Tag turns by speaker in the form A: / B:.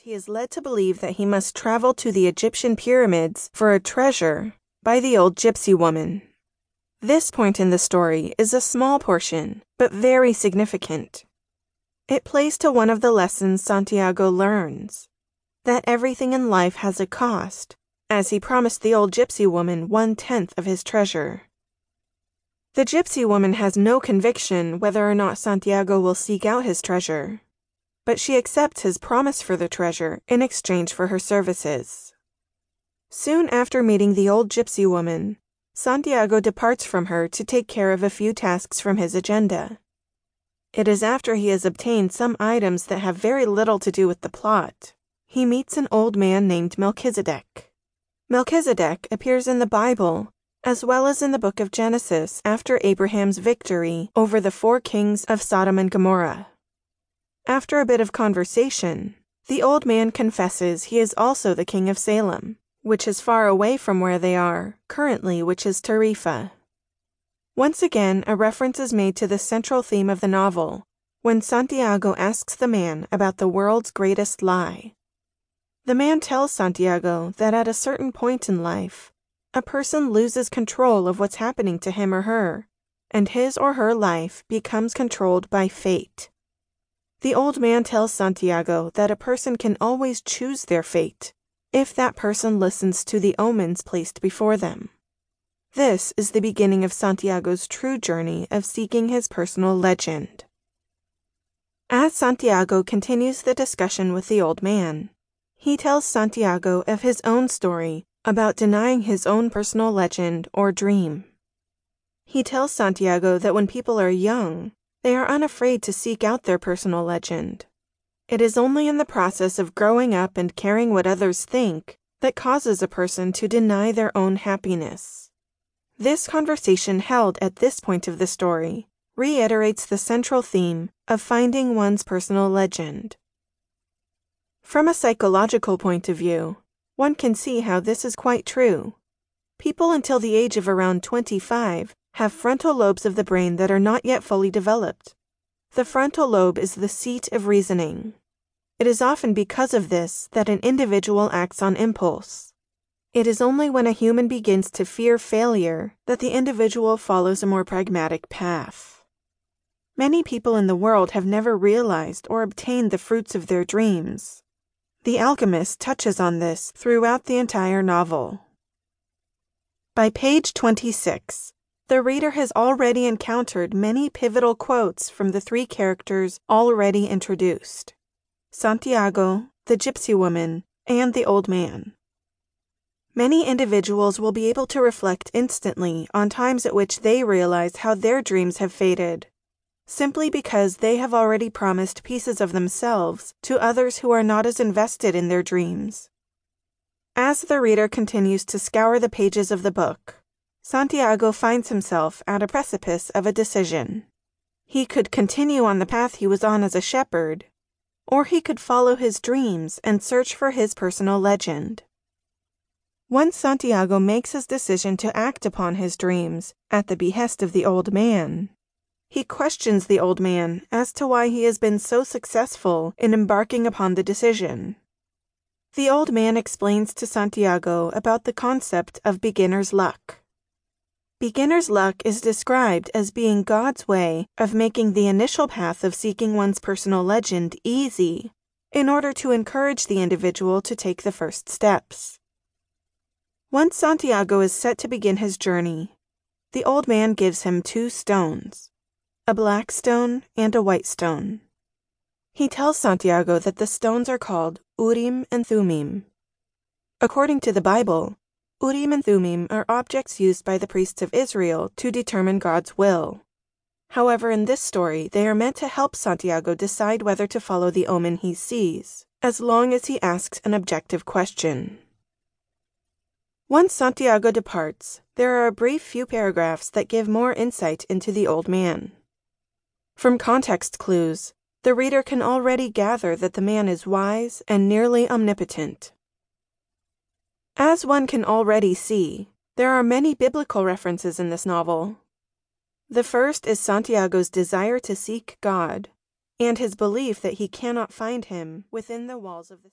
A: he is led to believe that he must travel to the Egyptian pyramids for a treasure by the old gypsy woman. This point in the story is a small portion, but very significant. It plays to one of the lessons Santiago learns that everything in life has a cost, as he promised the old gypsy woman one tenth of his treasure. The gypsy woman has no conviction whether or not Santiago will seek out his treasure, but she accepts his promise for the treasure in exchange for her services. Soon after meeting the old gypsy woman, Santiago departs from her to take care of a few tasks from his agenda. It is after he has obtained some items that have very little to do with the plot. He meets an old man named Melchizedek. Melchizedek appears in the Bible as well as in the book of Genesis after Abraham's victory over the four kings of Sodom and Gomorrah. After a bit of conversation, the old man confesses he is also the king of Salem, which is far away from where they are, currently, which is Tarifa. Once again, a reference is made to the central theme of the novel when Santiago asks the man about the world's greatest lie. The man tells Santiago that at a certain point in life, a person loses control of what's happening to him or her, and his or her life becomes controlled by fate. The old man tells Santiago that a person can always choose their fate if that person listens to the omens placed before them. This is the beginning of Santiago's true journey of seeking his personal legend. As Santiago continues the discussion with the old man, he tells Santiago of his own story about denying his own personal legend or dream. He tells Santiago that when people are young, they are unafraid to seek out their personal legend. It is only in the process of growing up and caring what others think that causes a person to deny their own happiness. This conversation held at this point of the story reiterates the central theme of finding one's personal legend. From a psychological point of view, one can see how this is quite true. People until the age of around 25 have frontal lobes of the brain that are not yet fully developed. The frontal lobe is the seat of reasoning. It is often because of this that an individual acts on impulse. It is only when a human begins to fear failure that the individual follows a more pragmatic path. Many people in the world have never realized or obtained the fruits of their dreams. The Alchemist touches on this throughout the entire novel. By page 26, the reader has already encountered many pivotal quotes from the three characters already introduced Santiago, the gypsy woman, and the old man. Many individuals will be able to reflect instantly on times at which they realize how their dreams have faded, simply because they have already promised pieces of themselves to others who are not as invested in their dreams. As the reader continues to scour the pages of the book, Santiago finds himself at a precipice of a decision. He could continue on the path he was on as a shepherd, or he could follow his dreams and search for his personal legend. Once Santiago makes his decision to act upon his dreams at the behest of the old man, he questions the old man as to why he has been so successful in embarking upon the decision. The old man explains to Santiago about the concept of beginner's luck. Beginner's luck is described as being God's way of making the initial path of seeking one's personal legend easy in order to encourage the individual to take the first steps. Once Santiago is set to begin his journey, the old man gives him two stones a black stone and a white stone. He tells Santiago that the stones are called Urim and Thummim. According to the Bible, Urim and Thummim are objects used by the priests of Israel to determine God's will. However, in this story, they are meant to help Santiago decide whether to follow the omen he sees, as long as he asks an objective question. Once Santiago departs, there are a brief few paragraphs that give more insight into the old man. From context clues, the reader can already gather that the man is wise and nearly omnipotent. As one can already see, there are many biblical references in this novel. The first is Santiago's desire to seek God and his belief that he cannot find him within the walls of the